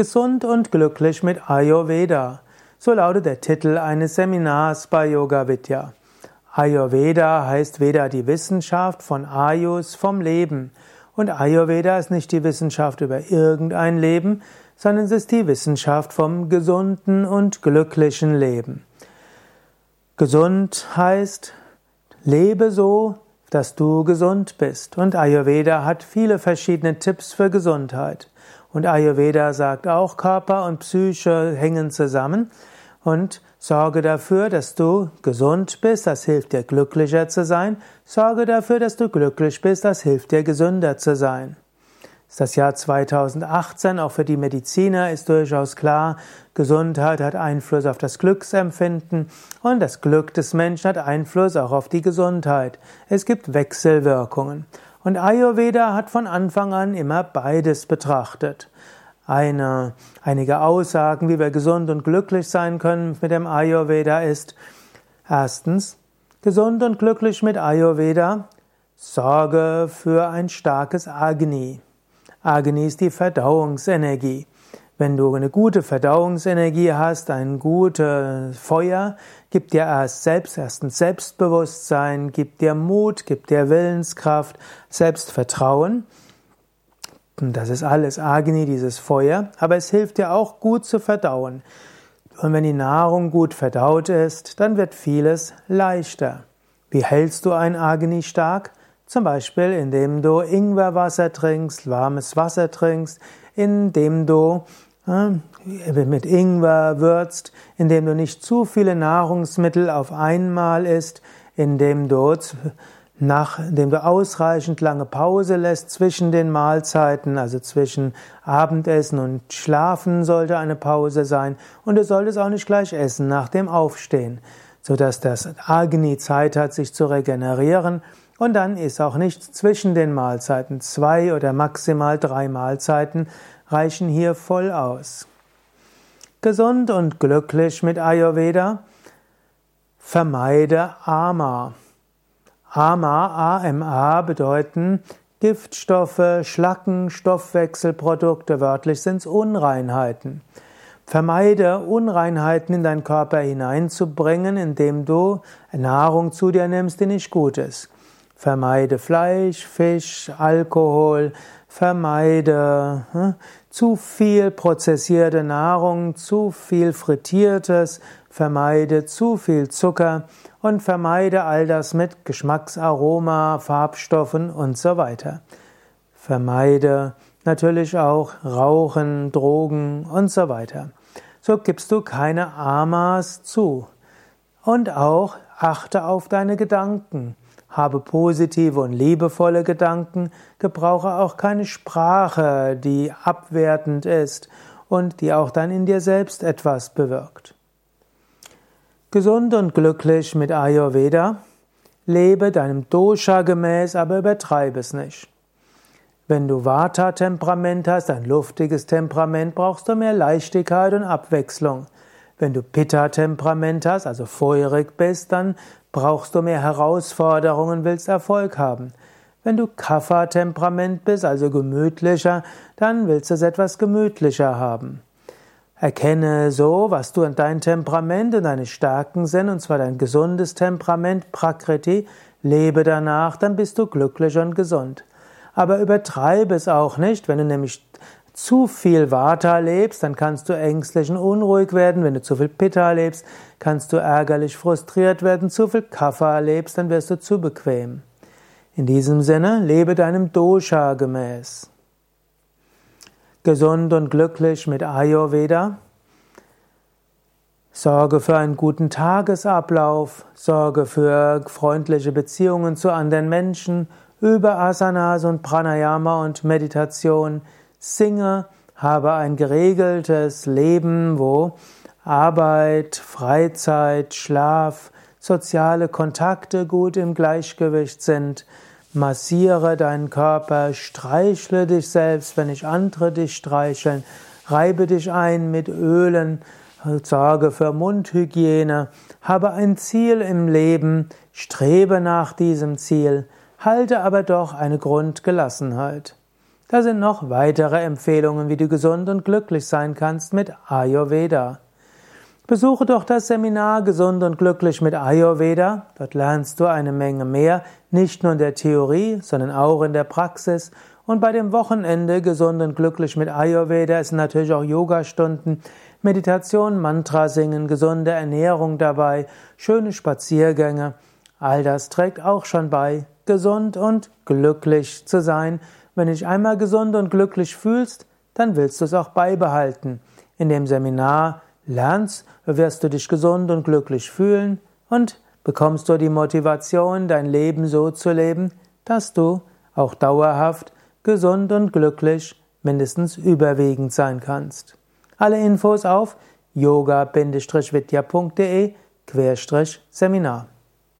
Gesund und glücklich mit Ayurveda. So lautet der Titel eines Seminars bei Yoga Vidya. Ayurveda heißt Veda die Wissenschaft von Ayus vom Leben. Und Ayurveda ist nicht die Wissenschaft über irgendein Leben, sondern es ist die Wissenschaft vom gesunden und glücklichen Leben. Gesund heißt, lebe so, dass du gesund bist. Und Ayurveda hat viele verschiedene Tipps für Gesundheit. Und Ayurveda sagt auch, Körper und Psyche hängen zusammen. Und sorge dafür, dass du gesund bist, das hilft dir glücklicher zu sein. Sorge dafür, dass du glücklich bist, das hilft dir gesünder zu sein das Jahr 2018. Auch für die Mediziner ist durchaus klar, Gesundheit hat Einfluss auf das Glücksempfinden und das Glück des Menschen hat Einfluss auch auf die Gesundheit. Es gibt Wechselwirkungen. Und Ayurveda hat von Anfang an immer beides betrachtet. Eine, einige Aussagen, wie wir gesund und glücklich sein können mit dem Ayurveda ist erstens, gesund und glücklich mit Ayurveda, sorge für ein starkes Agni. Agni ist die Verdauungsenergie. Wenn du eine gute Verdauungsenergie hast, ein gutes Feuer, gibt dir erst selbst, erstens Selbstbewusstsein, gibt dir Mut, gibt dir Willenskraft, Selbstvertrauen. Das ist alles Agni, dieses Feuer, aber es hilft dir auch gut zu verdauen. Und wenn die Nahrung gut verdaut ist, dann wird vieles leichter. Wie hältst du ein Agni stark? Zum Beispiel, indem du Ingwerwasser trinkst, warmes Wasser trinkst, indem du mit Ingwer würzt, indem du nicht zu viele Nahrungsmittel auf einmal isst, indem du nach, indem du ausreichend lange Pause lässt zwischen den Mahlzeiten, also zwischen Abendessen und Schlafen sollte eine Pause sein und du solltest auch nicht gleich essen nach dem Aufstehen, sodass das Agni Zeit hat, sich zu regenerieren und dann ist auch nicht zwischen den Mahlzeiten. Zwei oder maximal drei Mahlzeiten reichen hier voll aus. Gesund und glücklich mit Ayurveda. Vermeide Ama. Ama, AMA bedeuten Giftstoffe, Schlacken, Stoffwechselprodukte, wörtlich sind es Unreinheiten. Vermeide Unreinheiten in deinen Körper hineinzubringen, indem du Nahrung zu dir nimmst, die nicht gut ist. Vermeide Fleisch, Fisch, Alkohol, vermeide hm, zu viel prozessierte Nahrung, zu viel frittiertes, vermeide zu viel Zucker und vermeide all das mit Geschmacksaroma, Farbstoffen und so weiter. Vermeide natürlich auch Rauchen, Drogen und so weiter. So gibst du keine Amas zu. Und auch achte auf deine Gedanken. Habe positive und liebevolle Gedanken, gebrauche auch keine Sprache, die abwertend ist und die auch dann in dir selbst etwas bewirkt. Gesund und glücklich mit Ayurveda, lebe deinem Dosha gemäß, aber übertreibe es nicht. Wenn du Vata-Temperament hast, ein luftiges Temperament, brauchst du mehr Leichtigkeit und Abwechslung. Wenn du Pitta-Temperament hast, also feurig bist, dann brauchst du mehr Herausforderungen, willst Erfolg haben. Wenn du Kapha-Temperament bist, also gemütlicher, dann willst du es etwas gemütlicher haben. Erkenne so, was du in dein Temperament und deine Stärken sind, und zwar dein gesundes Temperament, Prakriti, lebe danach, dann bist du glücklich und gesund. Aber übertreibe es auch nicht, wenn du nämlich zu viel Vata lebst, dann kannst du ängstlich und unruhig werden. Wenn du zu viel Pitta lebst, kannst du ärgerlich frustriert werden. Zu viel Kapha lebst, dann wirst du zu bequem. In diesem Sinne, lebe deinem Dosha gemäß. Gesund und glücklich mit Ayurveda. Sorge für einen guten Tagesablauf, sorge für freundliche Beziehungen zu anderen Menschen, über Asanas und Pranayama und Meditation, singe, habe ein geregeltes Leben, wo Arbeit, Freizeit, Schlaf, soziale Kontakte gut im Gleichgewicht sind. Massiere deinen Körper, streichle dich selbst, wenn nicht andere dich streicheln, reibe dich ein mit Ölen, sorge für Mundhygiene, habe ein Ziel im Leben, strebe nach diesem Ziel, halte aber doch eine Grundgelassenheit. Da sind noch weitere Empfehlungen, wie du gesund und glücklich sein kannst mit Ayurveda. Besuche doch das Seminar Gesund und glücklich mit Ayurveda. Dort lernst du eine Menge mehr, nicht nur in der Theorie, sondern auch in der Praxis. Und bei dem Wochenende Gesund und glücklich mit Ayurveda sind natürlich auch Yogastunden, Meditation, Mantra singen, gesunde Ernährung dabei, schöne Spaziergänge. All das trägt auch schon bei, gesund und glücklich zu sein wenn du dich einmal gesund und glücklich fühlst, dann willst du es auch beibehalten. In dem Seminar lernst, wirst du dich gesund und glücklich fühlen und bekommst du die Motivation, dein Leben so zu leben, dass du auch dauerhaft gesund und glücklich mindestens überwiegend sein kannst. Alle Infos auf yoga-vidya.de Seminar